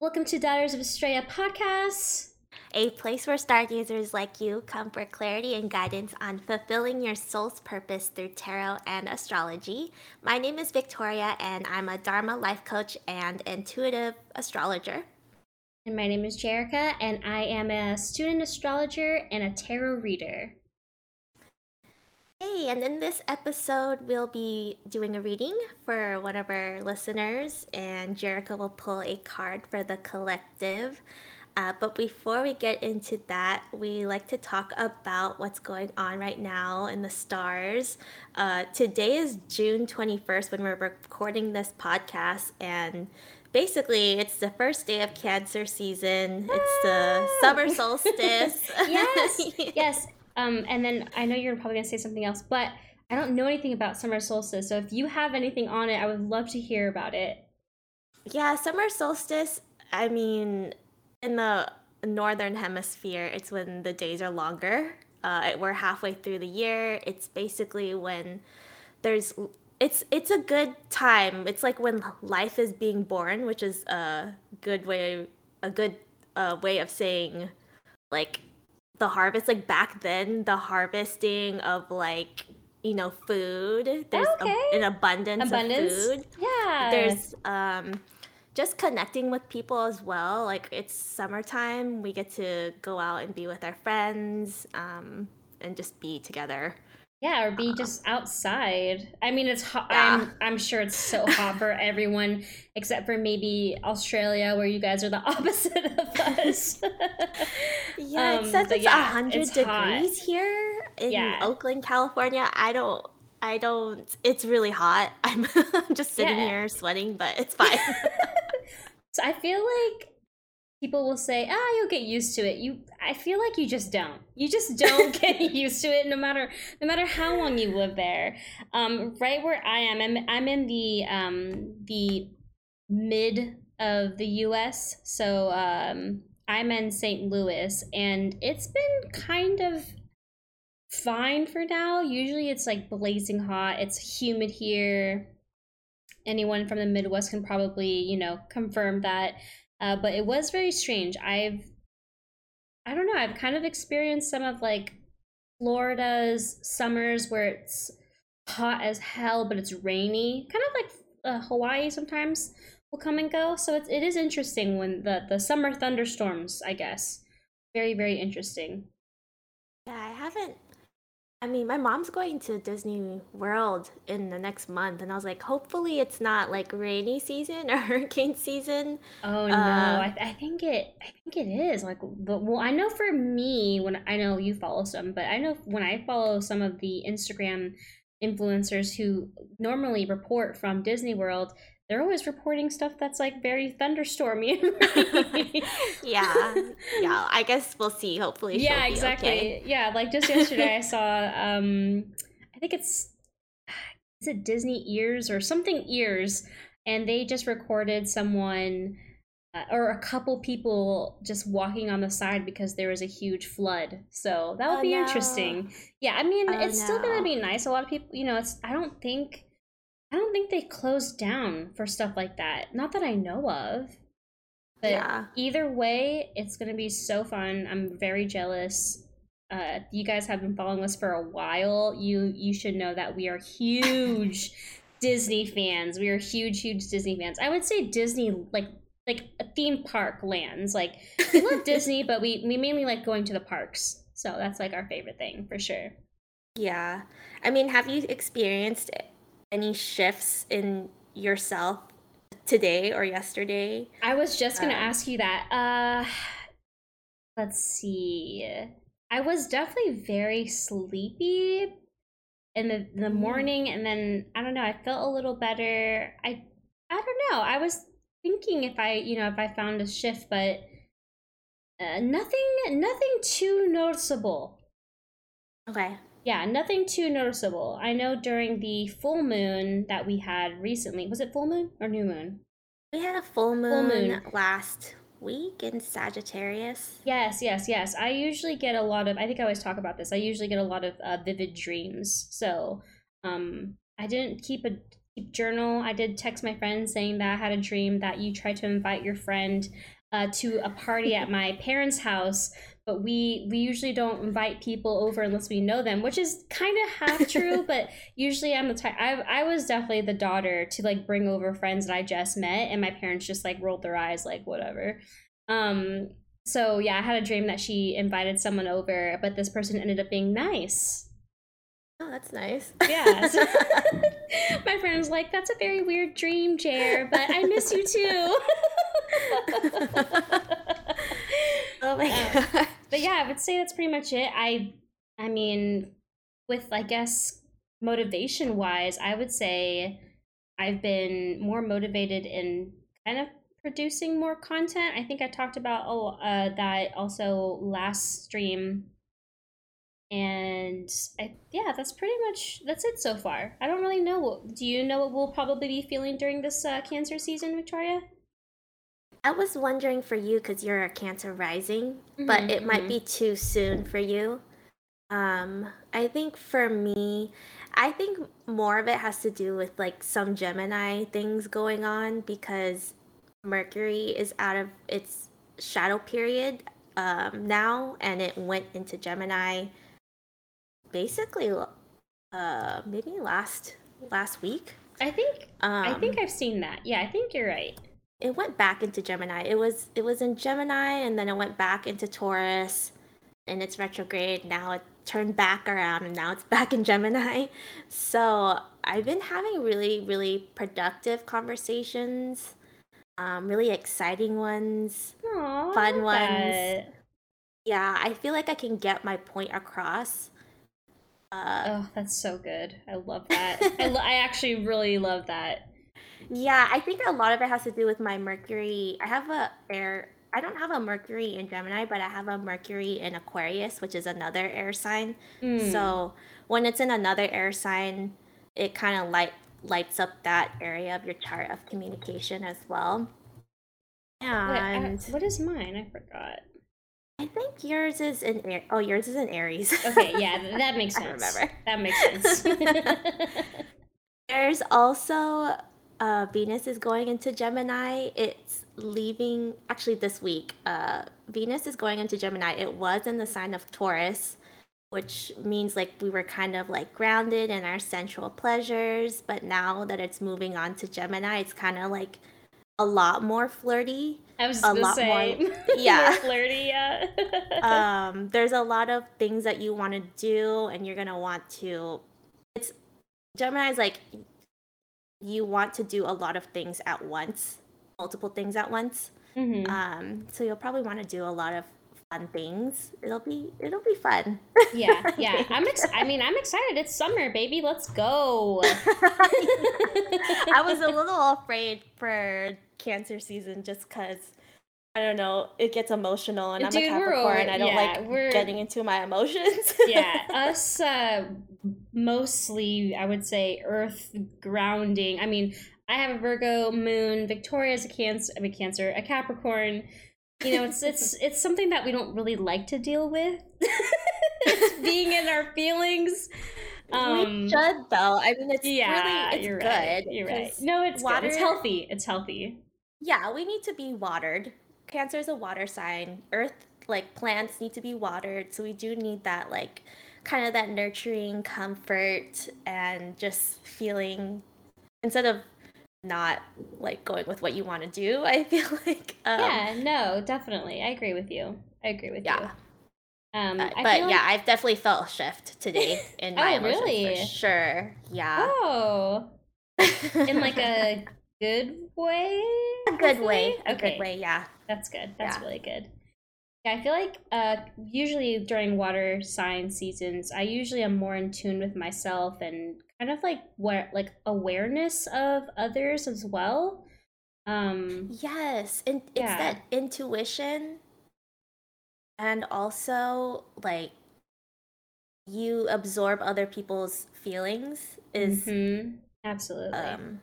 Welcome to Daughters of Estrella podcast, a place where stargazers like you come for clarity and guidance on fulfilling your soul's purpose through tarot and astrology. My name is Victoria, and I'm a Dharma life coach and intuitive astrologer. And my name is Jerica, and I am a student astrologer and a tarot reader. Hey, and in this episode, we'll be doing a reading for one of our listeners, and Jerica will pull a card for the collective. Uh, but before we get into that, we like to talk about what's going on right now in the stars. Uh, today is June 21st when we're recording this podcast, and basically it's the first day of Cancer season. It's the summer solstice. yes, yes. Um, and then I know you're probably gonna say something else, but I don't know anything about summer solstice. So if you have anything on it, I would love to hear about it. Yeah, summer solstice. I mean, in the northern hemisphere, it's when the days are longer. Uh, we're halfway through the year. It's basically when there's it's it's a good time. It's like when life is being born, which is a good way a good uh, way of saying like the harvest like back then the harvesting of like you know food there's okay. a, an abundance, abundance, of food. Yeah there's um just connecting with people as well like it's summertime we get to go out and be with our friends um and just be together yeah, or be just outside. I mean, it's hot. Yeah. I'm, I'm sure it's so hot for everyone except for maybe Australia, where you guys are the opposite of us. yeah, um, it says it's yeah, 100 it's degrees hot. here in yeah. Oakland, California. I don't. I don't. It's really hot. I'm just sitting yeah. here sweating, but it's fine. so I feel like people will say, "Ah, you'll get used to it." You I feel like you just don't. You just don't get used to it no matter no matter how long you live there. Um, right where I am, I'm, I'm in the um, the mid of the US. So um, I'm in St. Louis and it's been kind of fine for now. Usually it's like blazing hot. It's humid here. Anyone from the Midwest can probably, you know, confirm that. Uh, but it was very strange. I've, I don't know, I've kind of experienced some of like Florida's summers where it's hot as hell, but it's rainy, kind of like uh, Hawaii sometimes will come and go. So it's, it is interesting when the, the summer thunderstorms, I guess. Very, very interesting. Yeah, I haven't I mean, my mom's going to Disney World in the next month, and I was like, hopefully it's not like rainy season or hurricane season. Oh no, uh, I, I think it. I think it is like. But well, I know for me, when I know you follow some, but I know when I follow some of the Instagram influencers who normally report from Disney World, they're always reporting stuff that's like very thunderstormy. yeah, yeah. I guess we'll see. Hopefully, yeah, exactly. Okay. Yeah, like just yesterday, I saw. um I think it's is it Disney Ears or something Ears, and they just recorded someone. Uh, or a couple people just walking on the side because there was a huge flood. So that would oh, be no. interesting. Yeah, I mean, oh, it's no. still gonna be nice. A lot of people, you know, it's. I don't think I don't think they closed down for stuff like that. Not that I know of. But yeah. either way, it's going to be so fun. I'm very jealous. Uh, you guys have been following us for a while. You you should know that we are huge Disney fans. We are huge, huge Disney fans. I would say Disney like like a theme park lands. Like we love Disney, but we we mainly like going to the parks. So that's like our favorite thing for sure. Yeah. I mean, have you experienced any shifts in yourself today or yesterday? I was just going to um, ask you that. Uh let's see. I was definitely very sleepy in the the mm. morning and then I don't know, I felt a little better. I I don't know. I was thinking if I, you know, if I found a shift, but uh, nothing nothing too noticeable. Okay. Yeah, nothing too noticeable. I know during the full moon that we had recently, was it full moon or new moon? We had a full moon, full moon. last week in Sagittarius. Yes, yes, yes. I usually get a lot of, I think I always talk about this, I usually get a lot of uh, vivid dreams. So um, I didn't keep a keep journal. I did text my friend saying that I had a dream that you tried to invite your friend uh, to a party at my parents' house, but we we usually don't invite people over unless we know them, which is kind of half true. but usually I'm the type. I I was definitely the daughter to like bring over friends that I just met, and my parents just like rolled their eyes like whatever. Um. So yeah, I had a dream that she invited someone over, but this person ended up being nice. Oh, that's nice. Yeah. So my friend was like, "That's a very weird dream, Jer, but I miss you too." oh my Um, god. But yeah, I would say that's pretty much it. I, I mean, with I guess motivation wise, I would say I've been more motivated in kind of producing more content. I think I talked about lo- uh, that also last stream. And I, yeah, that's pretty much that's it so far. I don't really know. Do you know what we'll probably be feeling during this uh, cancer season, Victoria? I was wondering for you because you're a Cancer rising, but Mhm, it might mhm. be too soon for you. Um, I think for me, I think more of it has to do with like some Gemini things going on because Mercury is out of its shadow period um, now, and it went into Gemini basically uh, maybe last last week. I think Um, I think I've seen that. Yeah, I think you're right. It went back into Gemini. It was it was in Gemini and then it went back into Taurus and its retrograde. Now it turned back around and now it's back in Gemini. So I've been having really, really productive conversations, um, really exciting ones. Aw, I Fun ones. that. Yeah, I feel like I can get my point across. Uh, Oh, that's so good. I love that. I, lo- I actually really love that. Yeah, I think a lot of it has to do with my Mercury. I have a air. I don't have a Mercury in Gemini, but I have a Mercury in Aquarius, which is another air sign. Mm. So when it's in another air sign, it kind of light lights up that area of your chart of communication as well. Wait, I- And what is mine? I forgot. I think yours is in Air. Oh, yours is in Aries. Okay, yeah, that makes sense. I remember. That makes sense. There's also uh, Venus is going into Gemini. It's leaving actually this week. Uh, Venus is going into Gemini. It was in the sign of Taurus, which means like we were kind of like grounded in our sensual pleasures. But now that it's moving on to Gemini, it's kind of like a lot more flirty. I was A lot say, more- more yeah. flirty. Yeah. um, there's a lot of things that you want to do, and you're gonna want to. It's Gemini's like you want to do a lot of things at once, multiple things at once. Mhm. Um, so you'll probably want to do a lot of fun things. It'll be it'll be fun. yeah, yeah. I'm. Ex- I mean, I'm excited. It's summer, baby. Let's go. I was a little afraid for Cancer season just because I don't know it gets emotional and I'm Dude, a we're Capricorn. over- I don't yeah, like we're- getting into my emotions. yeah, us uh, mostly, I would say, Earth grounding. I mean, I have a Virgo moon. Victoria's a Cancer. I mean, Cancer, a Capricorn. You know, it's it's it's something that we don't really like to deal with. it's being in our feelings. Um, we should though. I mean, it's yeah, really it's you're good. right. You're right. No, it's good. It's healthy. It's healthy. Yeah, we need to be watered. Cancer is a water sign. Earth, like plants, need to be watered. So we do need that, like, kind of that nurturing comfort and just feeling instead of not like going with what you want to do. I feel like um, yeah. No, definitely. I agree with you. I agree with Yeah. you. Um, but feel yeah, I've definitely felt a shift today in my Oh, emotions really? for sure. Yeah, Oh, in like a good way. a good way, a good way. Yeah. That's good. That's Yeah. really good. Yeah, I feel like uh, usually during water sign seasons, I usually am more in tune with myself and kind of like what like awareness of others as well. Um, Yes, and it's Yeah. that intuition, and also like you absorb other people's feelings is mhm, absolutely. um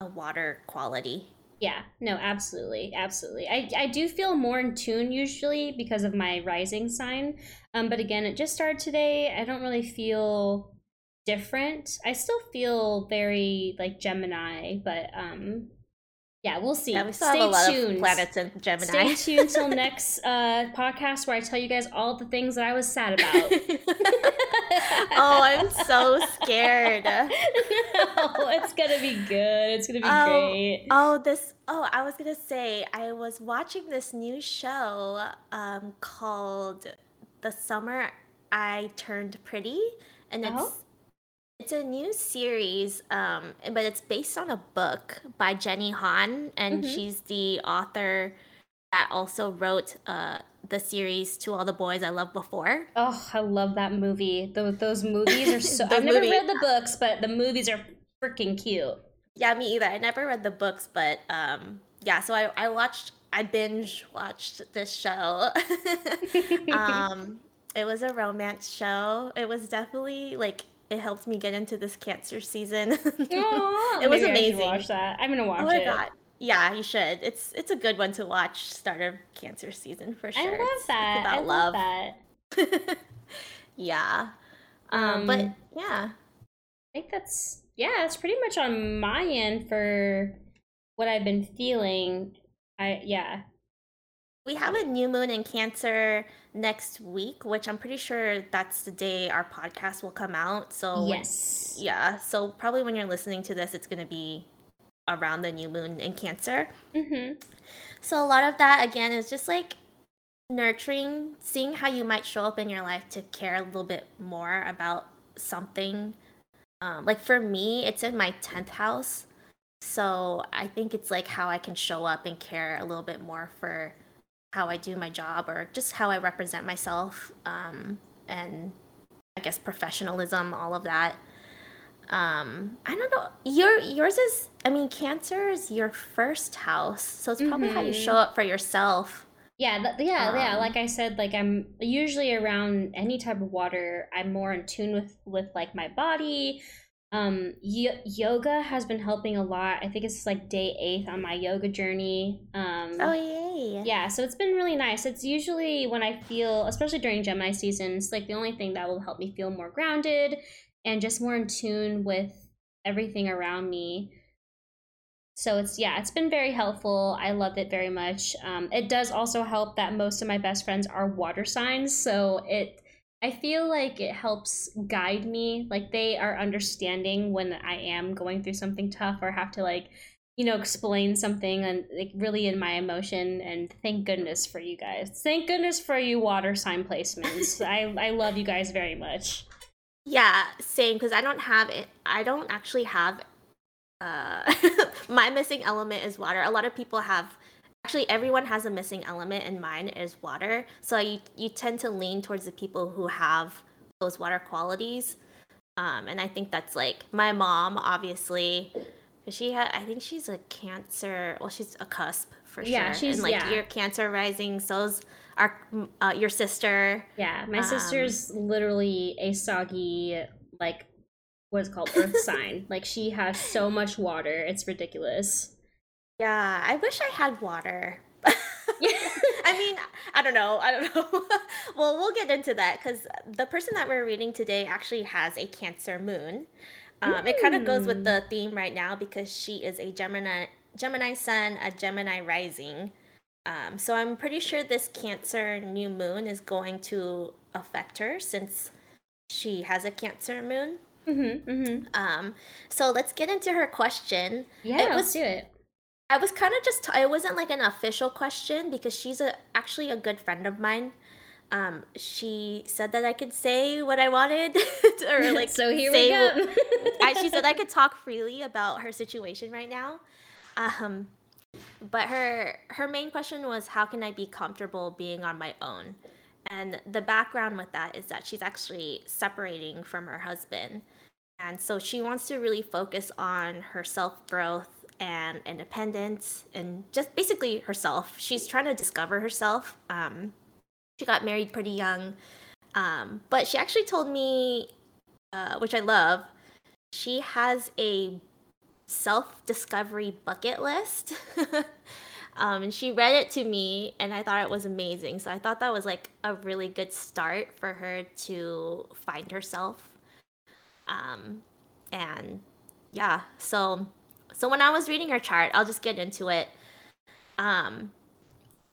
a water quality. Yeah, no, absolutely, absolutely. I I do feel more in tune usually because of my rising sign. Um, but again, it just started today. I don't really feel different. I still feel very like Gemini, but um yeah, we'll see. Yeah, we still Stay have a lot tuned. of planets in Gemini. Stay tuned till next uh, podcast where I tell you guys all the things that I was sad about. oh, I'm so scared. no, it's gonna be good. It's gonna be Oh, great. Oh, this. Oh, I was gonna say I was watching this new show um, called "The Summer I Turned Pretty," and it's Oh. It's a new series, um, but it's based on a book by Jenny Han, and Mhm. she's the author that also wrote uh, the series "To All the Boys I Loved Before." Oh, I love that movie. Those, those movies are so. I've never movie- read the books, but the movies are freaking cute. Yeah, me either. I never read the books, but um, yeah. So I, I watched, I binge watched this show. um, it was a romance show. It was definitely like it helped me get into this cancer season. It was amazing. watch that. I'm gonna watch oh my it. god. Yeah, you should. It's it's a good one to watch. Start of cancer season for sure. I love It's- it's that. I love love. that. yeah. Um, but Um, yeah. I think that's yeah, that's pretty much on my end for what I've been feeling. I yeah. We have a new moon in Cancer next week, which I'm pretty sure that's the day our podcast will come out. So yes. yeah, so probably when you're listening to this, it's gonna be around the new moon in Cancer. Mm-hmm. So a lot of that again is just like nurturing, seeing how you might show up in your life to care a little bit more about something. Um, like for me, it's in my tenth house, so I think it's like how I can show up and care a little bit more for how I do my job or just how I represent myself, um, and I guess professionalism, all of that. Um, I don't know. Your yours is. I mean, Cancer is your first house, so it's probably how you Mhm. show up for yourself. Yeah, that, yeah, yeah. Um, Like I said, like I'm usually around any type of water. I'm more in tune with with like my body. Um, y- yoga has been helping a lot. I think it's like day eighth on my yoga journey. Um, Oh yeah, so it's been really nice. It's usually when I feel, especially during Gemini season, it's like the only thing that will help me feel more grounded and just more in tune with everything around me. So it's yeah, it's been very helpful. I love it very much. Um, it does also help that most of my best friends are water signs, so it I feel like it helps guide me. Like they are understanding when I am going through something tough or have to like you know explain something and like really in my emotion and thank goodness for you guys thank goodness for you water sign placements i i love you guys very much Yeah, same. Because I don't have it. I don't actually have. Uh, my missing element is water. A lot of people have. Actually, everyone has a missing element, and mine is water. So you you tend to lean towards the people who have those water qualities. Um, and I think that's like my mom, obviously. She had, I think she's a cancer. Well, she's a cusp for Yeah, sure. she's- and like yeah. your cancer rising, so's our uh, your sister. yeah my Um, sister's literally a soggy like what is called earth sign like she has so much water it's ridiculous Yeah, I wish I had water. Yeah. I mean, I don't know. I don't know. well, we'll get into that because the person that we're reading today actually has a Cancer moon. Um, It kind of goes with Mm. the theme right now because she is a Gemini, Gemini Sun, a Gemini rising. Um, so I'm pretty sure this Cancer new moon is going to affect her since she has a Cancer moon. mm-hmm, mm-hmm. Um, so let's get into her question. yeah It let's do it I was kind of just it wasn't like an official question because she's a actually a good friend of mine. Um, she said that I could say what I wanted or like so here say we go she said I could talk freely about her situation right now. Um, but her her main question was how can I be comfortable being on my own? And the background with that is that she's actually separating from her husband. And so she wants to really focus on her self growth and independence and just basically herself. She's trying to discover herself. Um, she got married pretty young. Um, but she actually told me, uh, which I love, she has a self discovery bucket list. um, and she read it to me, and I thought it was amazing. So I thought that was like a really good start for her to find herself. Um, and yeah, so so when I was reading her chart, I'll just get into it. Um,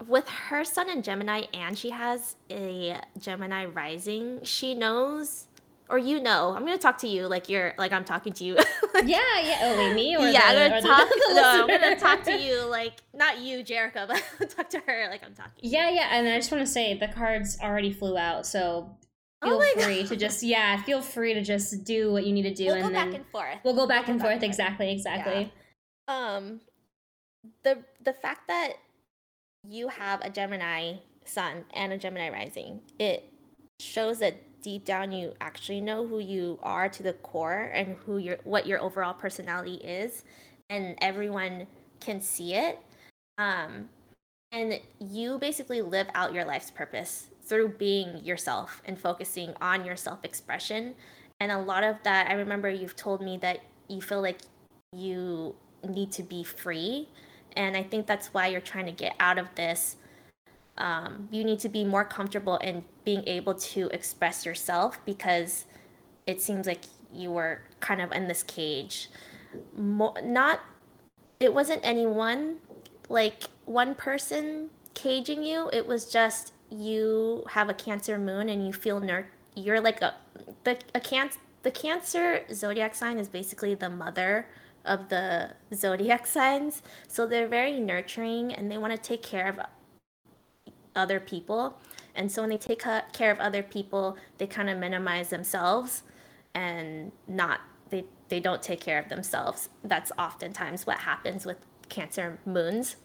with her sun in Gemini and she has a Gemini rising, she knows or you know, I'm gonna talk to you like you're like I'm talking to you. yeah, yeah. Oh, wait, me or yeah, the, I'm gonna talk. The, no, I'm gonna talk to you like not you, Jerica, but talk to her like I'm talking. Yeah, yeah. And I just want to say the cards already flew out, so oh feel oh free God. to just yeah, feel free to just do what you need to do, we'll and go then back and forth. We'll go back we'll and go forth. Back exactly, exactly. Yeah. Um, the the fact that you have a Gemini sun and a Gemini rising, it shows that deep down you actually know who you are to the core and who your what your overall personality is and everyone can see it. Um, and you basically live out your life's purpose through being yourself and focusing on your self-expression. And a lot of that i remember you've told me that you feel like you need to be free and i think that's why you're trying to get out of this um, you need to be more comfortable in being able to express yourself because it seems like you were kind of in this cage. Mo- not, it wasn't anyone, like one person caging you. It was just you have a Cancer moon and you feel ner- you're like a the a cancer the Cancer zodiac sign is basically the mother of the zodiac signs. So they're very nurturing and they want to take care of other people. And so when they take care of other people, they kind of minimize themselves and not they they don't take care of themselves. That's oftentimes what happens with Cancer moons.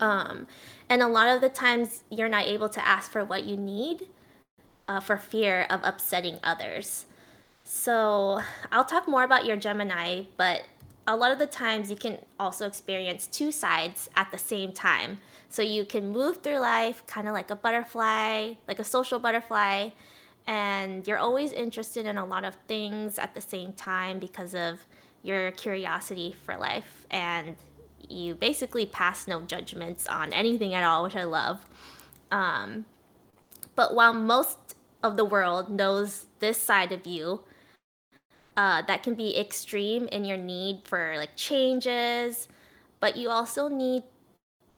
Um, and a lot of the times you're not able to ask for what you need uh, for fear of upsetting others. So I'll talk more about your Gemini, but a lot of the times you can also experience two sides at the same time. So you can move through life kind of like a butterfly, like a social butterfly, and you're always interested in a lot of things at the same time because of your curiosity for life. And you basically pass no judgments on anything at all, which I love. Um, but while most of the world knows this side of you, uh, that can be extreme in your need for like changes, but you also need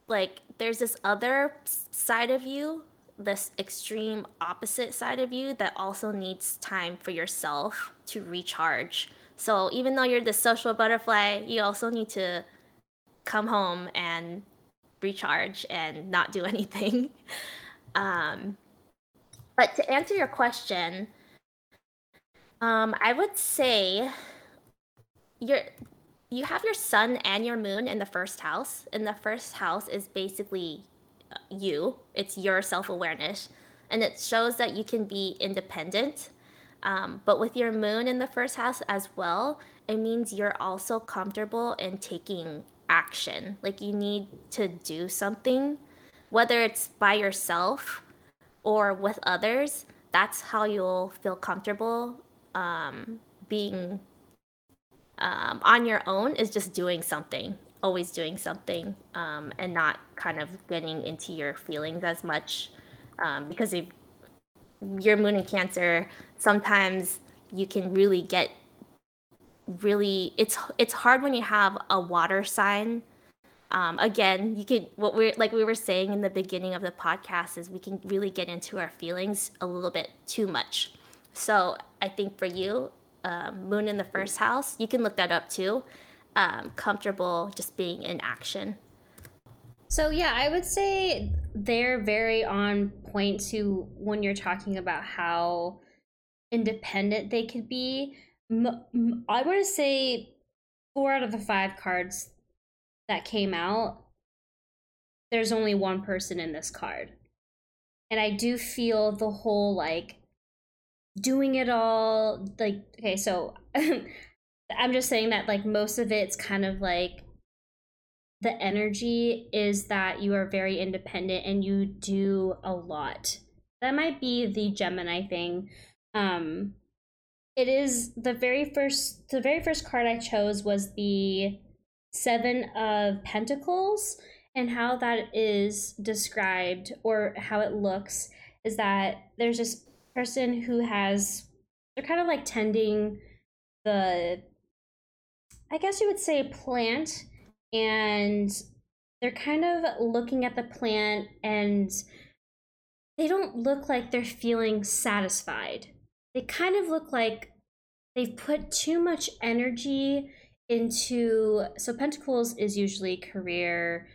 like there's this other side of you, this extreme opposite side of you that also needs time for yourself to recharge. So even though you're the social butterfly, you also need to come home and recharge and not do anything. um, but to answer your question, um, I would say you're you have your sun and your moon in the first house and the first house is basically uh, you. It's your self-awareness and it shows that you can be independent. Um, but with your moon in the first house as well it means you're also comfortable in taking action. Like you need to do something whether it's by yourself or with others that's how you'll feel comfortable um, being um, on your own is just doing something, always doing something, um, and not kind of getting into your feelings as much. Um, because if your moon in Cancer, sometimes you can really get really it's it's hard when you have a water sign um, again you could what we're like we were saying in the beginning of the podcast is we can really get into our feelings a little bit too much so i think for you um, Moon in the First House. You can look that up too. Um, comfortable just being in action. So yeah, I would say they're very on point to when you're talking about how independent they could be. I want to say four out of the five cards that came out, there's only one person in this card. And I do feel the whole like doing it all like okay so i'm just saying that like most of it's kind of like the energy is that you are very independent and you do a lot. That might be the gemini thing. Um it is the very first the very first card i chose was the seven of pentacles and how that is described or how it looks is that there's this person who has they're kind of like tending the I guess you would say plant and they're kind of looking at the plant and they don't look like they're feeling satisfied. They kind of look like they've put too much energy into so pentacles is usually career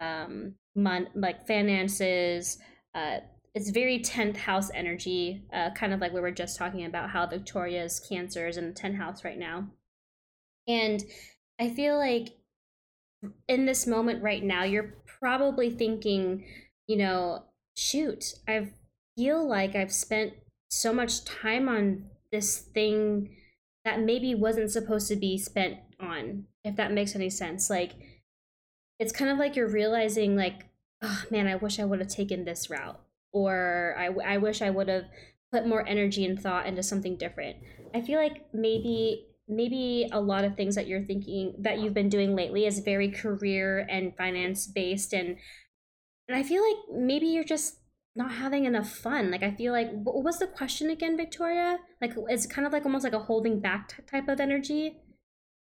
um mon- like finances uh it's very 10th house energy uh kind of like we were just talking about how victoria's cancer is in the 10th house right now. And i feel like in this moment right now you're probably thinking you know shoot i feel like i've spent so much time on this thing that maybe wasn't supposed to be spent on if that makes any sense. Like it's kind of like you're realizing like oh man i wish i would have taken this route or i, I wish i would have put more energy and thought into something different. I feel like maybe maybe a lot of things that you're thinking that you've been doing lately is very career and finance based and and i feel like maybe you're just not having enough fun. Like i feel like what was the question again victoria? Like it's kind of like almost like a holding back type of energy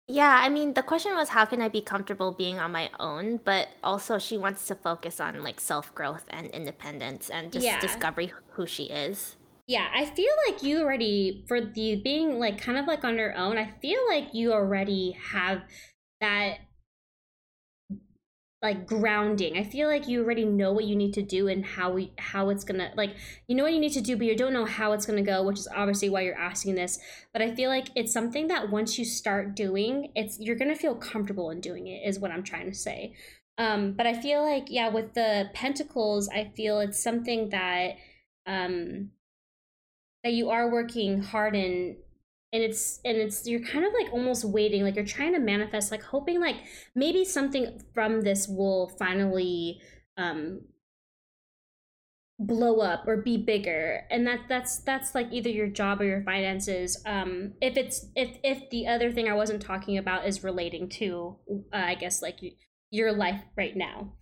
Yeah, I mean, the question was how can I be comfortable being on my own, but also she wants to focus on like self-growth and independence and just yeah discovery who she is. Yeah, I feel like you already, for the being like kind of like on your own, I feel like you already have that like grounding. I feel like you already know what you need to do and how we how it's gonna like you know what you need to do, but you don't know how it's gonna go, which is obviously why you're asking this. But I feel like it's something that once you start doing, it's you're gonna feel comfortable in doing it, is what I'm trying to say. Um, but I feel like yeah, with the pentacles, I feel it's something that um that you are working hard in and it's and it's you're kind of like almost waiting like you're trying to manifest like hoping like maybe something from this will finally um blow up or be bigger and that that's that's like either your job or your finances um if it's if if the other thing i wasn't talking about is relating to uh, i guess like your life right now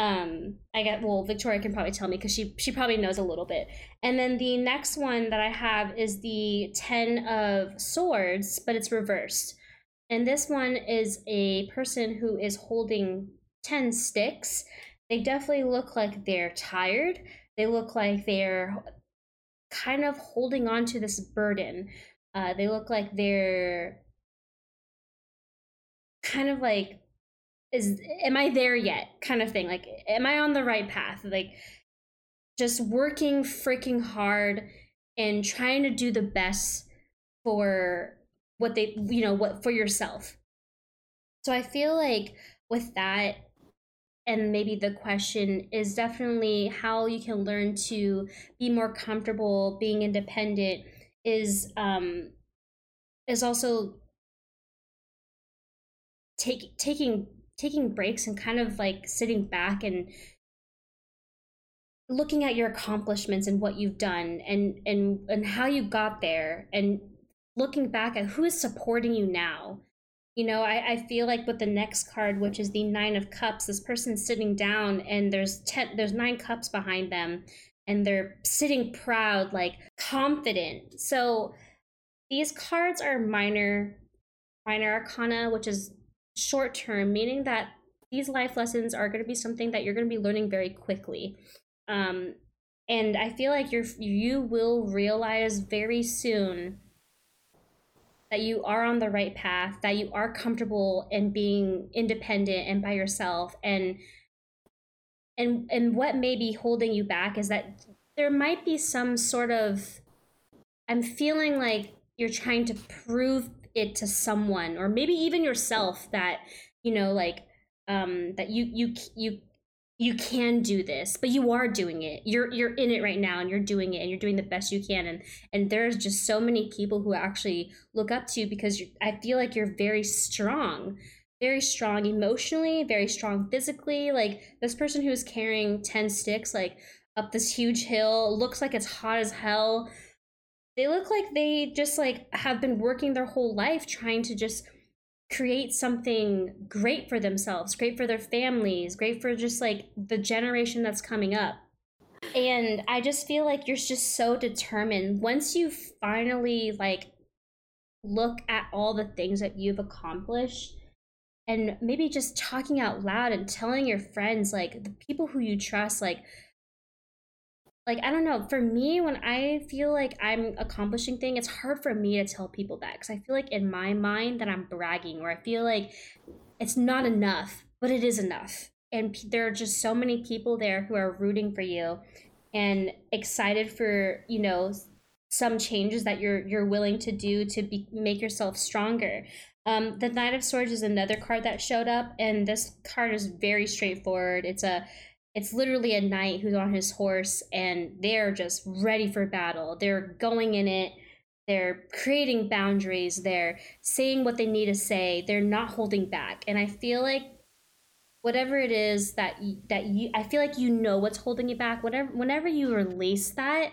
um i get well victoria can probably tell me because she she probably knows a little bit. And then the next one that i have is the 10 of swords but it's reversed. And this one is a person who is holding 10 sticks. They definitely look like they're tired. They look like they're kind of holding on to this burden. Uh, they look like they're kind of like is am i there yet kind of thing like am i on the right path? Like just working freaking hard and trying to do the best for what they you know what for yourself. So i feel like with that and maybe the question is definitely how you can learn to be more comfortable being independent is um is also take taking taking breaks and kind of like sitting back and looking at your accomplishments and what you've done and and and how you got there and looking back at who is supporting you now. You know I, I feel like with the next card which is the nine of cups this person's sitting down and there's ten there's nine cups behind them and they're sitting proud like confident. So these cards are minor minor arcana which is short term, meaning that these life lessons are going to be something that you're going to be learning very quickly. Um, and I feel like you're you will realize very soon that you are on the right path, that you are comfortable in being independent and by yourself and and and what may be holding you back is that there might be some sort of I'm feeling like you're trying to prove it to someone or maybe even yourself that you know like um that you you you you can do this but you are doing it. You're you're in it right now and you're doing it and you're doing the best you can and and there's just so many people who actually look up to you because i feel like you're very strong very strong emotionally very strong physically. Like this person who's carrying 10 sticks like up this huge hill looks like it's hot as hell they look like they just like have been working their whole life trying to just create something great for themselves, great for their families, great for just like the generation that's coming up. and I just feel like you're just so determined. Once you finally like look at all the things that you've accomplished and maybe just talking out loud and telling your friends like the people who you trust like like i don't know for me when i feel like i'm accomplishing thing it's hard for me to tell people that because i feel like in my mind that i'm bragging or i feel like it's not enough but it is enough and there are just so many people there who are rooting for you and excited for you know some changes that you're you're willing to do to be, make yourself stronger um, the Knight of Swords is another card that showed up, and this card is very straightforward. It's a it's literally a knight who's on his horse and they're just ready for battle. They're going in it. They're creating boundaries. They're saying what they need to say. They're not holding back. And I feel like whatever it is that you, that you I feel like you know what's holding you back. Whatever whenever you release that,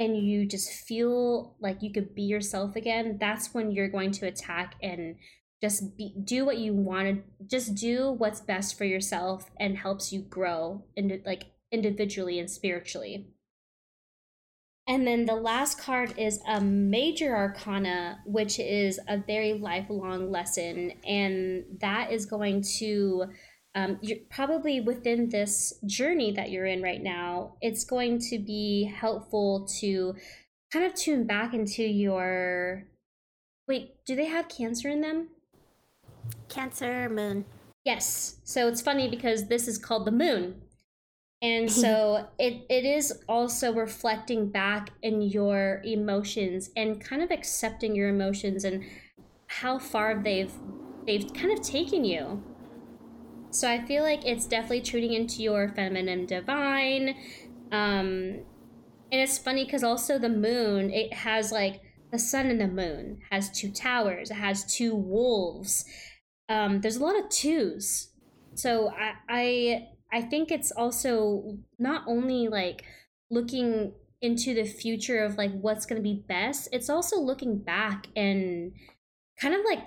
and you just feel like you could be yourself again, that's when you're going to attack and just be, do what you want to just do what's best for yourself and helps you grow into like individually and spiritually. And then the last card is a major arcana, which is a very lifelong lesson. And that is going to um, you're probably within this journey that you're in right now, it's going to be helpful to kind of tune back into your. Wait, do they have Cancer in them? Cancer, moon. Yes. So it's funny because this is called the moon. And so it, it is also reflecting back in your emotions and kind of accepting your emotions and how far they've they've kind of taken you. So I feel like it's definitely tuning into your feminine divine. Um, and it's funny because also the moon, it has like the sun and the moon has two towers, it has two wolves. Um, there's a lot of twos. So I, I I think it's also not only like looking into the future of like what's going to be best, it's also looking back and kind of like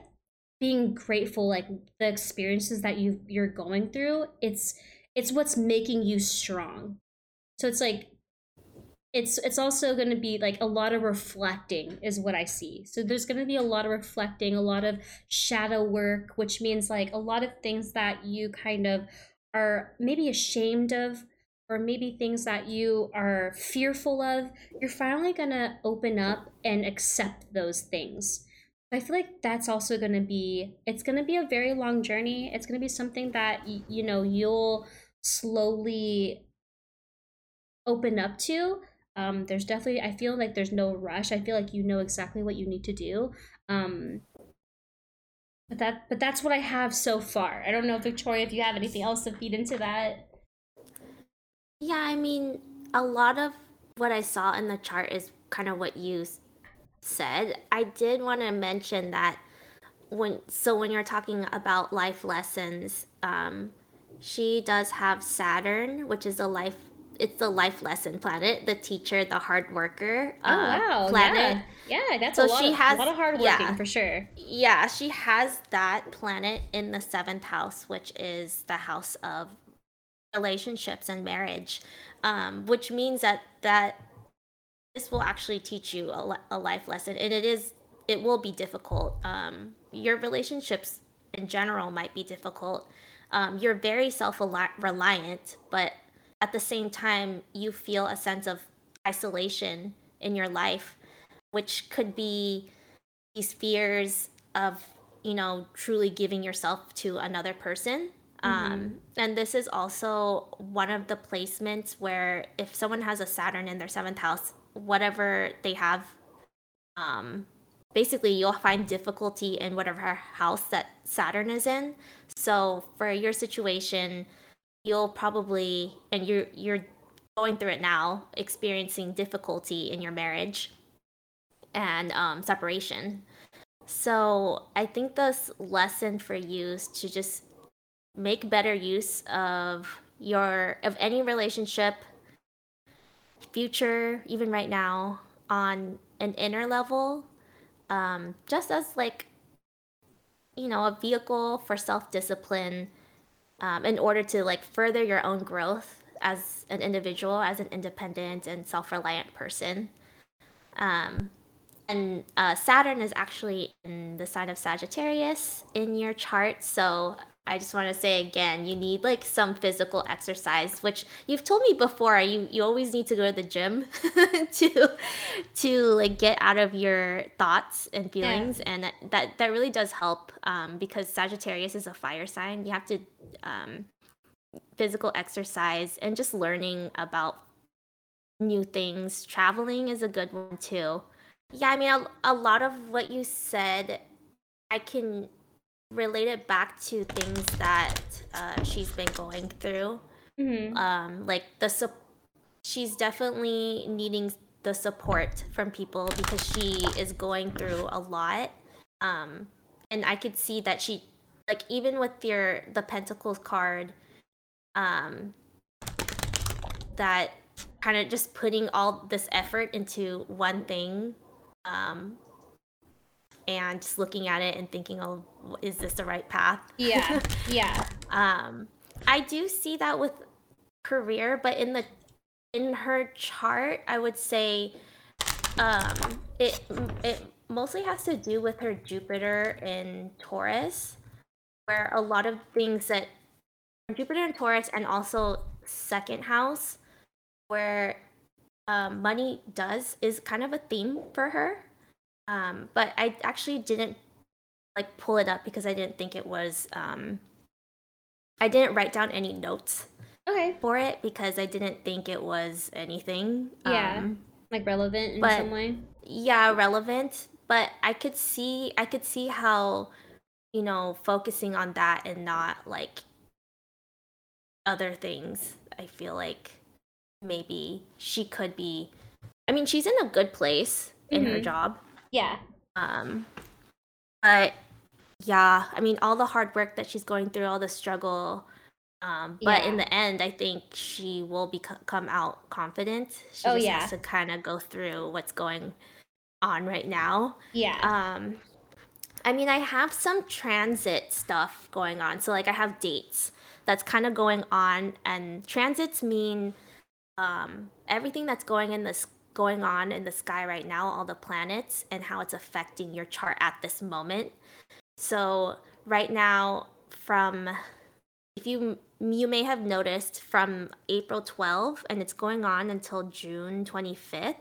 being grateful like the experiences that you you're going through it's it's what's making you strong so it's like it's it's also going to be like a lot of reflecting is what i see so there's going to be a lot of reflecting a lot of shadow work which means like a lot of things that you kind of are maybe ashamed of or maybe things that you are fearful of you're finally going to open up and accept those things I feel like that's also going to be it's going to be a very long journey. It's going to be something that you know you'll slowly open up to. Um, there's definitely I feel like there's no rush. I feel like you know exactly what you need to do. Um, but that but that's what I have so far. I don't know, Victoria, if you have anything else to feed into that. Yeah, I mean, a lot of what I saw in the chart is kind of what you said, I did want to mention that when so when you're talking about life lessons, um, she does have Saturn, which is a life it's the life lesson planet, the teacher, the hard worker. Oh uh, wow, planet. Yeah, yeah that's so a lot. She of, has a lot of hard working yeah, for sure. Yeah, she has that planet in the seventh house, which is the house of relationships and marriage, um, which means that that this will actually teach you a, a life lesson and it is it will be difficult um, your relationships in general might be difficult um, you're very self-reliant but at the same time you feel a sense of isolation in your life which could be these fears of you know truly giving yourself to another person mm-hmm. um, and this is also one of the placements where if someone has a saturn in their seventh house whatever they have um basically you'll find difficulty in whatever house that Saturn is in. So for your situation, you'll probably and you're you're going through it now, experiencing difficulty in your marriage and um, separation. So I think this lesson for you is to just make better use of your of any relationship future, even right now, on an inner level, um, just as like, you know, a vehicle for self discipline um, in order to like further your own growth as an individual, as an independent and self reliant person. Um, and uh, Saturn is actually in the sign of Sagittarius in your chart. So I just want to say again, you need like some physical exercise, which you've told me before. You you always need to go to the gym to to like get out of your thoughts and feelings, yeah. and that, that that really does help um, because Sagittarius is a fire sign. You have to um, physical exercise and just learning about new things. Traveling is a good one too. Yeah, I mean a, a lot of what you said, I can relate it back to things that uh, she's been going through. Mm-hmm. Um, like the su- she's definitely needing the support from people because she is going through a lot. Um, and I could see that she, like, even with your the Pentacles card, um, that kind of just putting all this effort into one thing um, and just looking at it and thinking, oh, is this the right path? Yeah, yeah. um, I do see that with career, but in the in her chart, I would say um, it it mostly has to do with her Jupiter in Taurus, where a lot of things that Jupiter in Taurus and also second house, where um, money does is kind of a theme for her. Um, but I actually didn't like pull it up because I didn't think it was. Um, I didn't write down any notes. Okay. For it because I didn't think it was anything. Yeah. Um, like relevant in but, some way. Yeah, relevant. But I could see, I could see how, you know, focusing on that and not like other things. I feel like maybe she could be. I mean, she's in a good place in mm-hmm. her job. Yeah. Um, but yeah, I mean, all the hard work that she's going through, all the struggle. Um, but yeah. in the end, I think she will become come out confident. She oh, just yeah. has to kind of go through what's going on right now. Yeah. Um, I mean, I have some transit stuff going on. So, like, I have dates that's kind of going on, and transits mean um, everything that's going in this going on in the sky right now, all the planets, and how it's affecting your chart at this moment. So, right now, from if you you may have noticed from April 12 and it's going on until June 25th,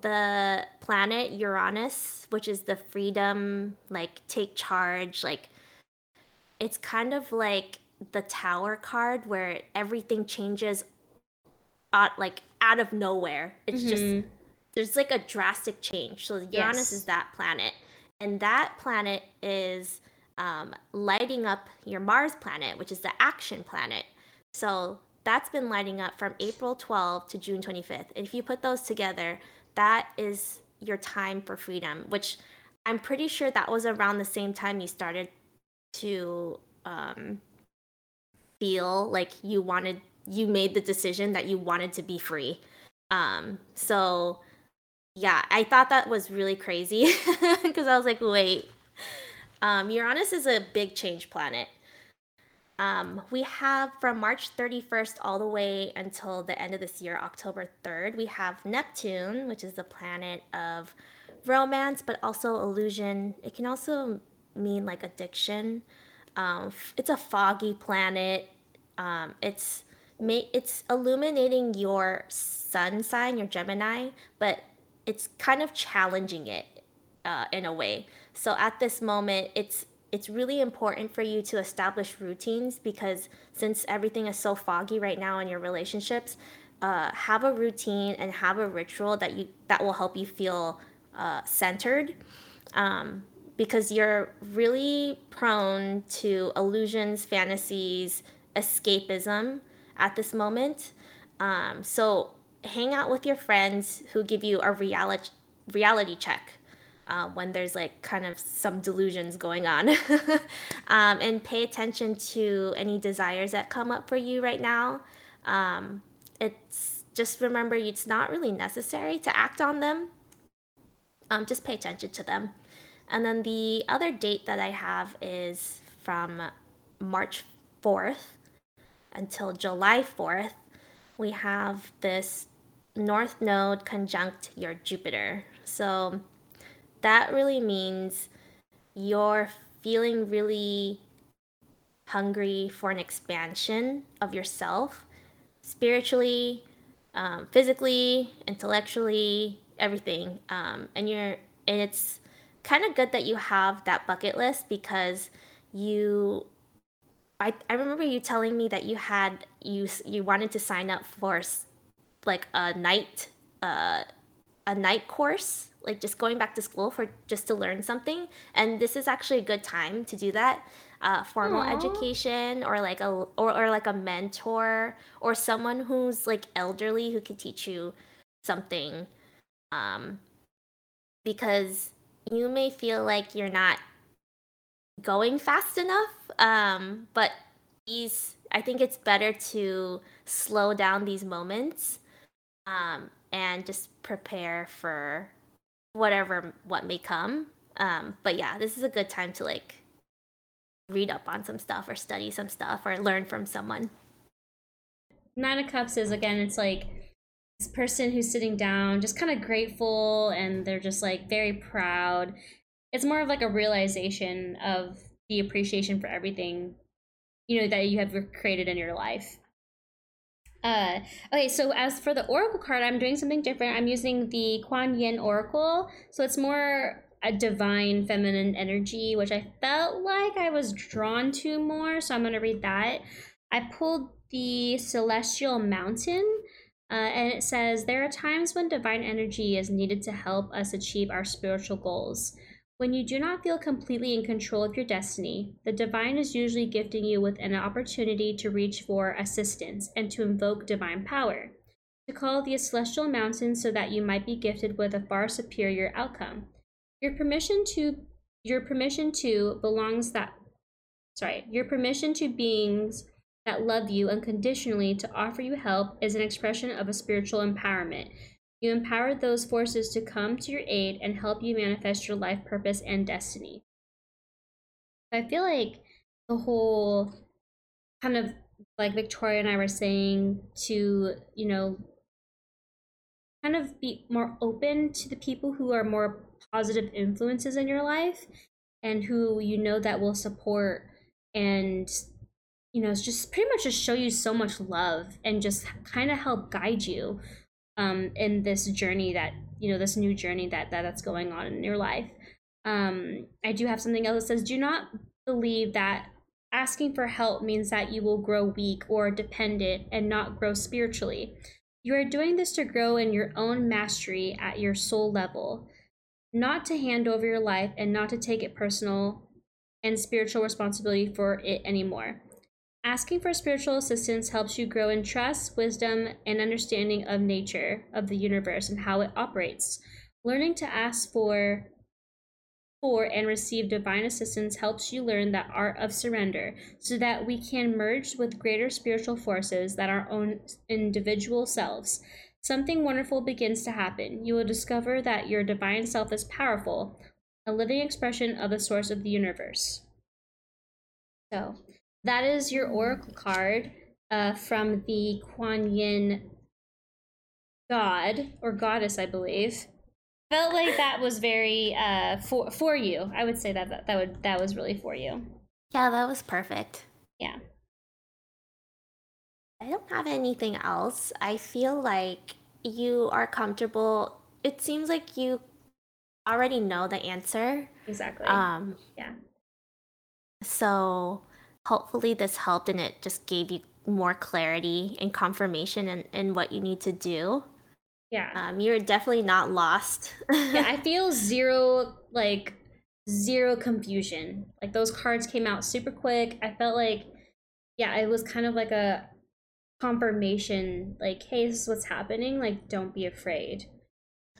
the planet Uranus, which is the freedom, like take charge, like it's kind of like the tower card where everything changes out like out of nowhere. It's mm-hmm. just there's like a drastic change. So Uranus yes. is that planet, and that planet is um, lighting up your Mars planet, which is the action planet. So that's been lighting up from April 12th to June 25th. And if you put those together, that is your time for freedom, which I'm pretty sure that was around the same time you started to um, feel like you wanted you made the decision that you wanted to be free. Um, so yeah, I thought that was really crazy because I was like, wait, um, Uranus is a big change planet. Um, we have from March 31st all the way until the end of this year, October 3rd, we have Neptune, which is the planet of romance, but also illusion. It can also mean like addiction. Um, it's a foggy planet. Um, it's it's illuminating your sun sign, your Gemini, but it's kind of challenging it uh, in a way. So at this moment, it's it's really important for you to establish routines because since everything is so foggy right now in your relationships, uh, have a routine and have a ritual that you that will help you feel uh, centered. Um, because you're really prone to illusions, fantasies, escapism, at this moment. Um, so hang out with your friends who give you a reality reality check uh, when there's like kind of some delusions going on, um, and pay attention to any desires that come up for you right now. Um, it's just remember it's not really necessary to act on them. Um, just pay attention to them. And then the other date that I have is from March 4th until July 4th. we have this North Node conjunct your Jupiter. So that really means you're feeling really hungry for an expansion of yourself spiritually, um, physically, intellectually, everything. Um, and you're and it's kind of good that you have that bucket list because you I, I remember you telling me that you had you you wanted to sign up for like a night uh, a night course like just going back to school for just to learn something and this is actually a good time to do that uh, formal Aww. education or like a or, or like a mentor or someone who's like elderly who can teach you something um because you may feel like you're not going fast enough um but these i think it's better to slow down these moments um and just prepare for whatever what may come. Um but yeah this is a good time to like read up on some stuff or study some stuff or learn from someone. Nine of cups is again it's like this person who's sitting down just kind of grateful and they're just like very proud it's more of like a realization of the appreciation for everything you know that you have created in your life uh, okay, so as for the Oracle card, I'm doing something different. I'm using the Kuan Yin Oracle. So it's more a divine feminine energy, which I felt like I was drawn to more. So I'm going to read that. I pulled the Celestial Mountain. Uh, and it says, There are times when divine energy is needed to help us achieve our spiritual goals. When you do not feel completely in control of your destiny, the divine is usually gifting you with an opportunity to reach for assistance and to invoke divine power, to call the celestial mountains so that you might be gifted with a far superior outcome. Your permission to your permission to belongs that sorry, your permission to beings that love you unconditionally to offer you help is an expression of a spiritual empowerment you empowered those forces to come to your aid and help you manifest your life purpose and destiny. I feel like the whole kind of like Victoria and I were saying to, you know, kind of be more open to the people who are more positive influences in your life and who you know that will support and you know just pretty much just show you so much love and just kind of help guide you um, in this journey that you know this new journey that, that that's going on in your life. Um, i do have something else that says do not believe that asking for help means that you will grow weak or dependent and not grow spiritually. You are doing this to grow in your own mastery at your soul level not to hand over your life and not to take it personal and spiritual responsibility for it anymore Asking for spiritual assistance helps you grow in trust, wisdom, and understanding of nature, of the universe, and how it operates. Learning to ask for for and receive divine assistance helps you learn the art of surrender so that we can merge with greater spiritual forces than our own individual selves. Something wonderful begins to happen. You will discover that your divine self is powerful, a living expression of the source of the universe. So, that is your oracle card uh, from the Kuan Yin god or goddess, I believe. Felt like that was very uh, for for you. I would say that, that that would that was really for you. Yeah, that was perfect. Yeah. I don't have anything else. I feel like you are comfortable. It seems like you already know the answer. Exactly. Um yeah. So hopefully this helped and it just gave you more clarity and confirmation in, in what you need to do. Yeah. Um, you're definitely not lost. yeah, I feel zero like zero confusion. Like those cards came out super quick. I felt like yeah, it was kind of like a confirmation like hey, this is what's happening, like don't be afraid.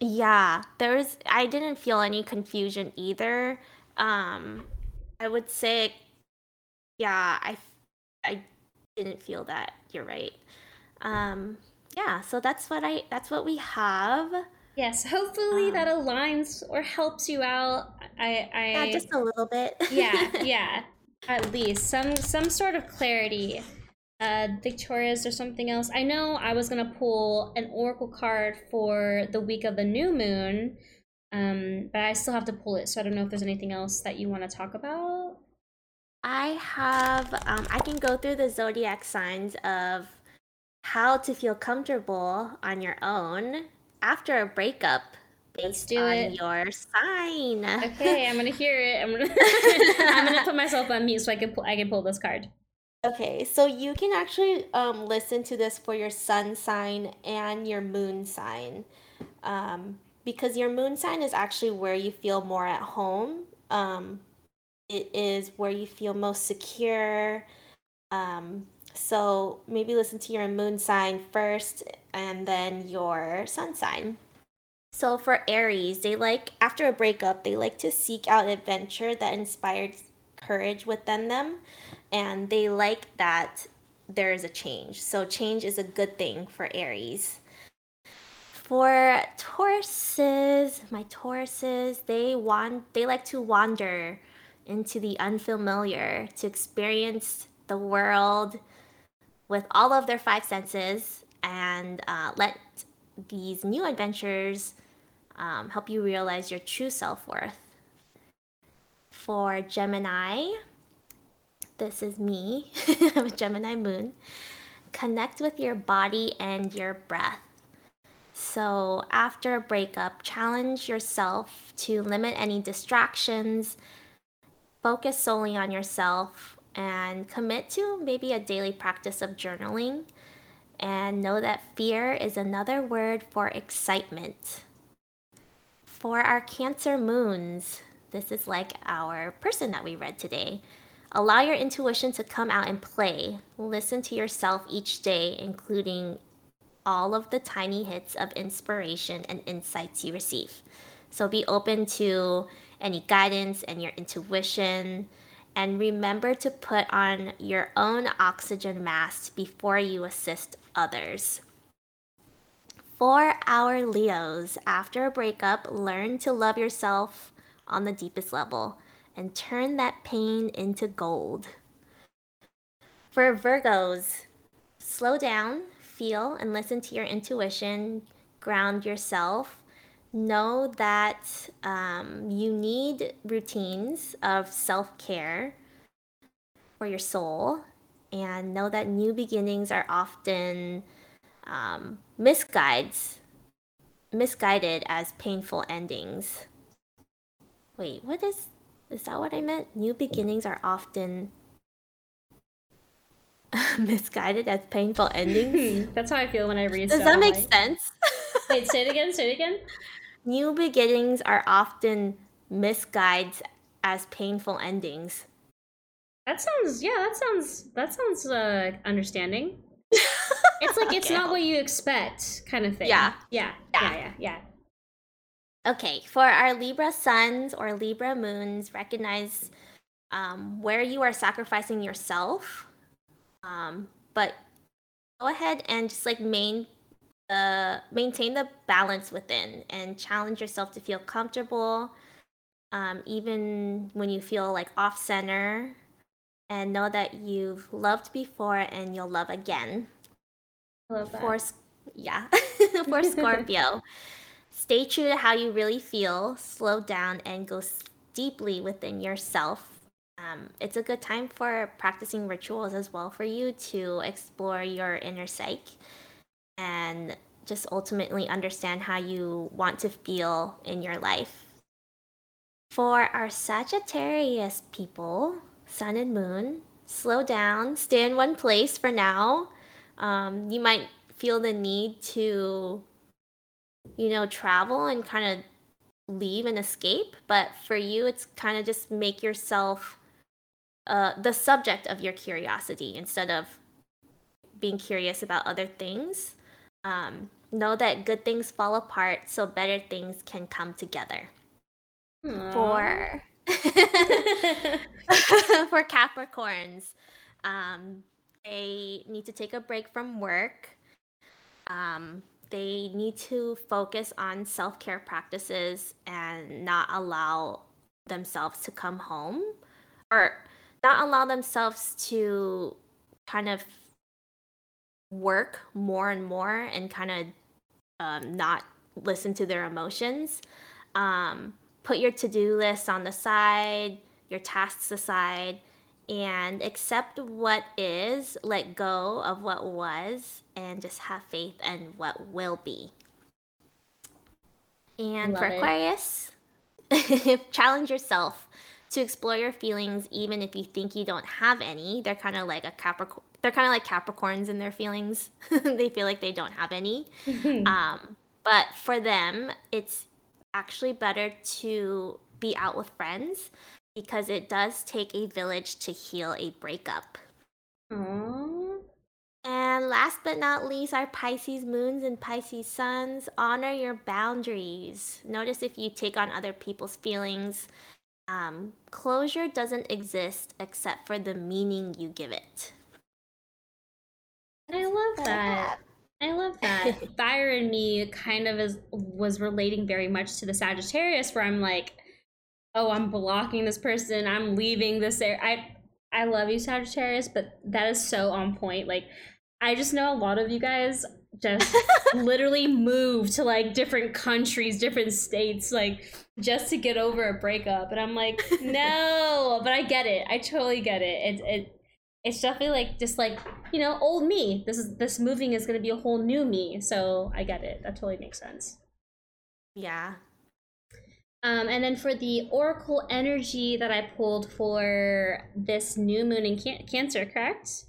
Yeah, there was I didn't feel any confusion either. Um I would say yeah, I I didn't feel that. You're right. Um, yeah, so that's what I that's what we have. Yes, hopefully um, that aligns or helps you out. I, I yeah, just a little bit. yeah, yeah, at least some some sort of clarity uh, Victoria's or something else. I know I was gonna pull an oracle card for the week of the new moon, um, but I still have to pull it, so I don't know if there's anything else that you want to talk about. I have, um, I can go through the zodiac signs of how to feel comfortable on your own after a breakup based do on it. your sign. Okay, I'm gonna hear it. I'm gonna I'm gonna put myself on mute so I can pull I can pull this card. Okay, so you can actually um, listen to this for your sun sign and your moon sign. Um, because your moon sign is actually where you feel more at home. Um, it is where you feel most secure. Um, so maybe listen to your moon sign first and then your sun sign. So for Aries, they like, after a breakup, they like to seek out adventure that inspires courage within them. And they like that there is a change. So change is a good thing for Aries. For Tauruses, my Tauruses, they want they like to wander into the unfamiliar to experience the world with all of their five senses and uh, let these new adventures um, help you realize your true self worth. For Gemini, this is me. I'm a Gemini moon. Connect with your body and your breath. So, after a breakup, challenge yourself to limit any distractions, focus solely on yourself, and commit to maybe a daily practice of journaling. And know that fear is another word for excitement. For our Cancer moons, this is like our person that we read today. Allow your intuition to come out and play. Listen to yourself each day, including all of the tiny hits of inspiration and insights you receive. So be open to any guidance and your intuition. And remember to put on your own oxygen mask before you assist others. For our Leos, after a breakup, learn to love yourself on the deepest level and turn that pain into gold. For Virgos, slow down, feel, and listen to your intuition, ground yourself. Know that um, you need routines of self care for your soul, and know that new beginnings are often um, misguides, misguided as painful endings. Wait, what is is that what I meant? New beginnings are often misguided as painful endings. That's how I feel when I read. Does that make sense? Wait, say it again. Say it again. New beginnings are often misguides as painful endings. That sounds. Yeah, that sounds. That sounds uh, understanding. It's like it's Okay. not what you expect, kind of thing. Yeah. Yeah. Yeah. Yeah. Yeah. Yeah. Okay, for our Libra suns or Libra moons, recognize um, where you are sacrificing yourself. Um, but go ahead and just like main uh, maintain the balance within and challenge yourself to feel comfortable, um, even when you feel like off center. And know that you've loved before and you'll love again. I love that. For yeah, for Scorpio, stay true to how you really feel. Slow down and go deeply within yourself. Um, it's a good time for practicing rituals as well for you to explore your inner psyche and just ultimately understand how you want to feel in your life. For our Sagittarius people, Sun and Moon, slow down, stay in one place for now um, you might feel the need to you know travel and kind of leave and escape but for you it's kind of just make yourself uh, the subject of your curiosity instead of being curious about other things um, know that good things fall apart so better things can come together Aw. for for Capricorns, um, they need to take a break from work. Um, they need to focus on self care practices and not allow themselves to come home or not allow themselves to kind of work more and more and kind of um, not listen to their emotions. Um, put your to do list on the side, your tasks aside, and accept what is, let go of what was, and just have faith in what will be. And Love for Aquarius, challenge yourself to explore your feelings even if you think you don't have any. They're kind of like a Capricorn. They're kind of like Capricorns in their feelings. they feel like they don't have any. um, but for them, it's actually better to be out with friends because it does take a village to heal a breakup. Aww. And last but not least, our Pisces moons and Pisces suns honor your boundaries. Notice if you take on other people's feelings. Um, closure doesn't exist except for the meaning you give it. I love that. I love that. Fire in me kind of is was relating very much to the Sagittarius, where I'm like, oh, I'm blocking this person, I'm leaving this area. I I love you, Sagittarius, but that is so on point. Like, I just know a lot of you guys just literally move to like different countries, different states, like just to get over a breakup. And I'm like, no, but I get it. I totally get it. It it it's definitely like just like you know old me. This is this moving is going to be a whole new me. So i get it. That totally makes sense. Yeah. Um, and then for the oracle energy that i pulled for this new moon in can- cancer correct?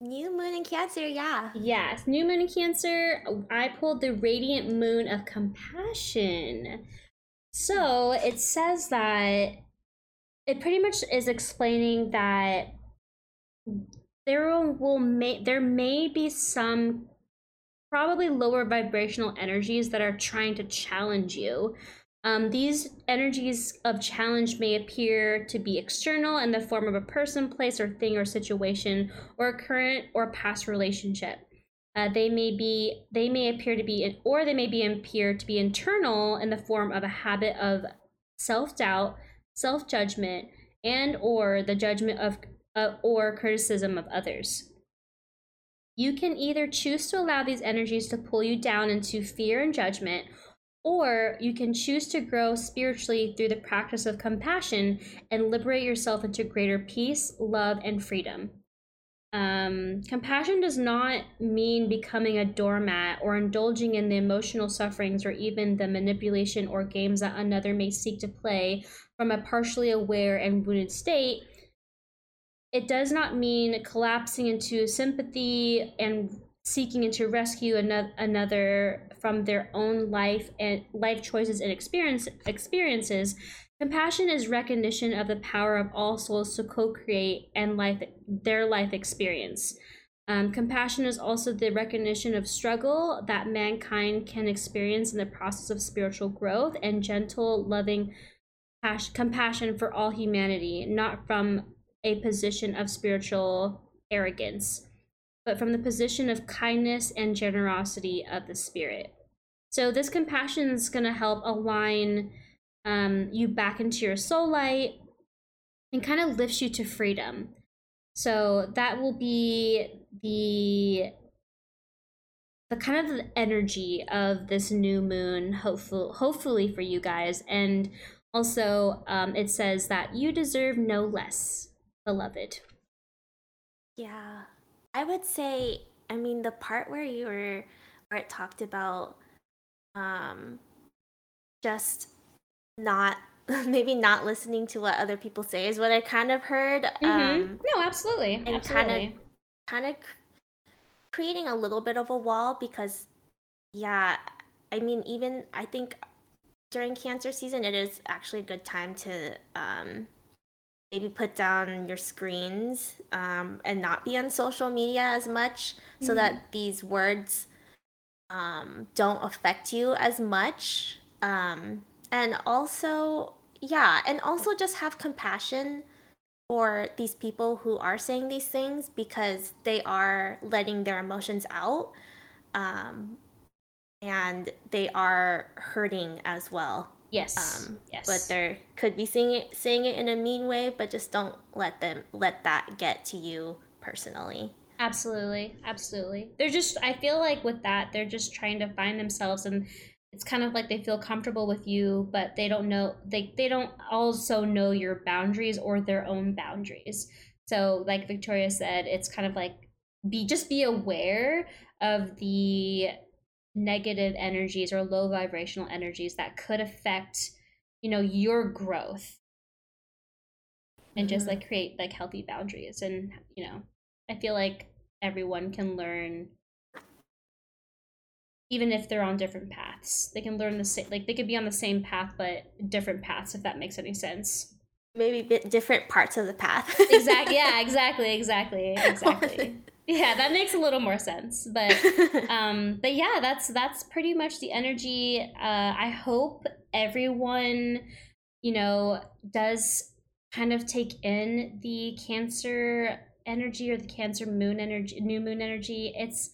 New moon in cancer yeah. Yes new moon in cancer. I pulled the radiant moon of compassion. So it says that it pretty much is explaining that there will may there may be some probably lower vibrational energies that are trying to challenge you. Um, these energies of challenge may appear to be external in the form of a person, place, or thing or situation, or a current or past relationship. Uh, they may be they may appear to be or they may be appear to be internal in the form of a habit of self-doubt, self-judgment, and or the judgment of uh, or criticism of others. You can either choose to allow these energies to pull you down into fear and judgment, or you can choose to grow spiritually through the practice of compassion and liberate yourself into greater peace, love, and freedom. Um, compassion does not mean becoming a doormat or indulging in the emotional sufferings or even the manipulation or games that another may seek to play from a partially aware and wounded state it does not mean collapsing into sympathy and seeking to rescue another from their own life and life choices and experience experiences. Compassion is recognition of the power of all souls to co-create and life their life experience. Um, compassion is also the recognition of struggle that mankind can experience in the process of spiritual growth and gentle loving compassion for all humanity not from a position of spiritual arrogance, but from the position of kindness and generosity of the spirit. So this compassion is going to help align um, you back into your soul light and kind of lifts you to freedom. So that will be the the kind of the energy of this new moon hopeful, hopefully for you guys and also um, it says that you deserve no less beloved. Yeah. I would say, I mean, the part where you were, where it talked about um, just not, maybe not listening to what other people say is what I kind of heard. Mm-hmm. Um, no, absolutely. And absolutely. kind of, kind of creating a little bit of a wall because, yeah, I mean, even I think during cancer season, it is actually a good time to um, maybe put down your screens um, and not be on social media as much mm-hmm. so that mm-hmm. these words um, don't affect you as much. Um, and also, yeah, and also just have compassion for these people who are saying these things because they are letting their emotions out um, and they are hurting as well. Yes. Um, yes. But they could be saying it, saying it in a mean way, but just don't let them let that get to you personally. Absolutely, absolutely. They're just I feel like with that, they're just trying to find themselves and it's kind of like they feel comfortable with you, but they don't know they they don't also know your boundaries or their own boundaries. So like Victoria said, it's kind of like be just be aware of the negative energies or low vibrational energies that could affect, you know, your growth. And just mm-hmm. like create like healthy boundaries and you know I feel like everyone can learn even if they're on different paths. They can learn the same like they could be on the same path but different paths if that makes any sense. Maybe bit different parts of the path. exactly. Yeah, exactly, exactly, exactly. Yeah, that makes a little more sense. But um but yeah, that's that's pretty much the energy. Uh I hope everyone, you know, does kind of take in the cancer energy or the cancer moon energy new moon energy it's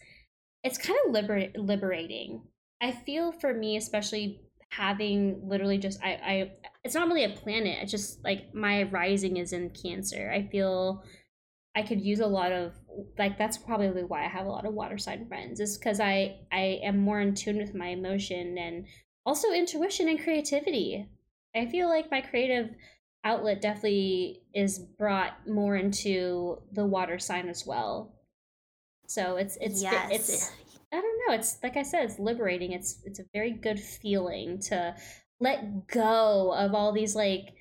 it's kind of liber- liberating i feel for me especially having literally just I, I it's not really a planet it's just like my rising is in cancer i feel i could use a lot of like that's probably why i have a lot of water sign friends is because i i am more in tune with my emotion and also intuition and creativity i feel like my creative outlet definitely is brought more into the water sign as well. So it's it's yes. it's I don't know. It's like I said, it's liberating. It's it's a very good feeling to let go of all these like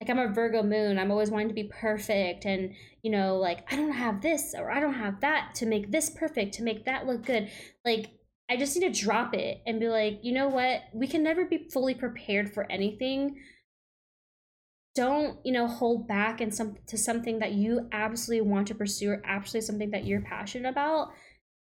like I'm a Virgo moon. I'm always wanting to be perfect and you know like I don't have this or I don't have that to make this perfect to make that look good. Like I just need to drop it and be like, you know what? We can never be fully prepared for anything don't you know hold back and some to something that you absolutely want to pursue or absolutely something that you're passionate about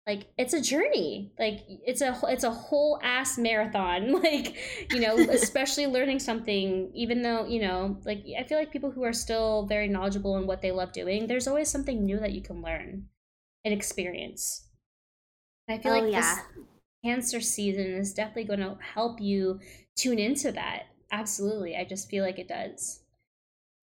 like it's a journey. Like it's a it's a whole ass marathon. Like you know especially learning something even though you know like i feel like people who are still very knowledgeable in what they love doing there's always something new that you can learn and experience. I feel oh, like yeah. this cancer season is definitely going to help you tune into that. Absolutely. I just feel like it does.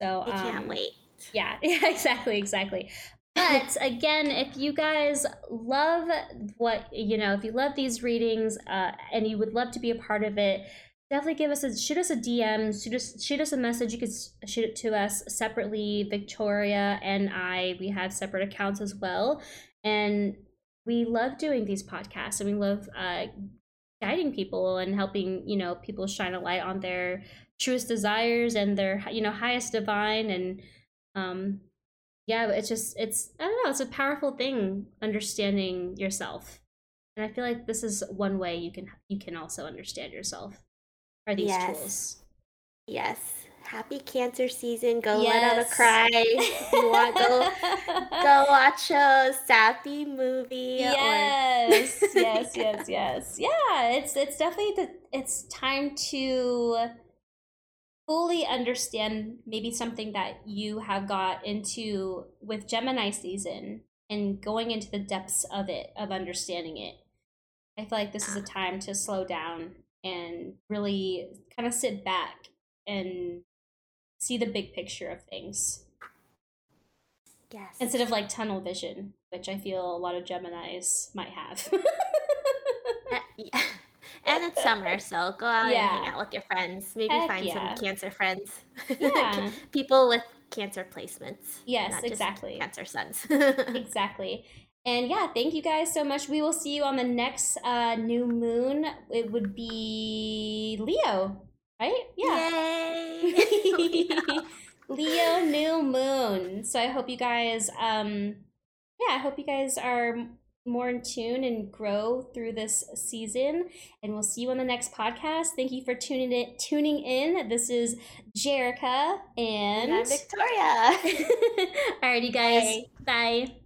So I can't um, wait. Yeah, yeah, exactly, exactly. But again, if you guys love what you know, if you love these readings uh, and you would love to be a part of it, definitely give us a shoot us a DM, shoot us shoot us a message. You could shoot it to us separately. Victoria and I, we have separate accounts as well, and we love doing these podcasts and we love uh, guiding people and helping you know people shine a light on their truest desires and their you know highest divine and um yeah it's just it's i don't know it's a powerful thing understanding yourself. And i feel like this is one way you can you can also understand yourself are these yes. tools. Yes. Happy cancer season. Go yes. let out a cry. You want go go watch a sappy movie yes. Or... yes yes yes. Yeah it's it's definitely the it's time to fully understand maybe something that you have got into with Gemini season and going into the depths of it, of understanding it. I feel like this is a time to slow down and really kind of sit back and see the big picture of things. Yes. Instead of like tunnel vision, which I feel a lot of Geminis might have. uh, yeah and it's summer, so go out yeah. and hang out with your friends. Maybe Heck find yeah. some cancer friends. Yeah. People with cancer placements. Yes, exactly. cancer suns. exactly. And yeah, thank you guys so much. We will see you on the next uh, new moon. It would be Leo, right? Yeah. Yay! Leo new moon. So I hope you guys um yeah, I hope you guys are more in tune and grow through this season. And we'll see you on the next podcast. Thank you for tuning in. Tuning in. This is Jerica and, and I'm Victoria. Alrighty, guys. Bye. Bye.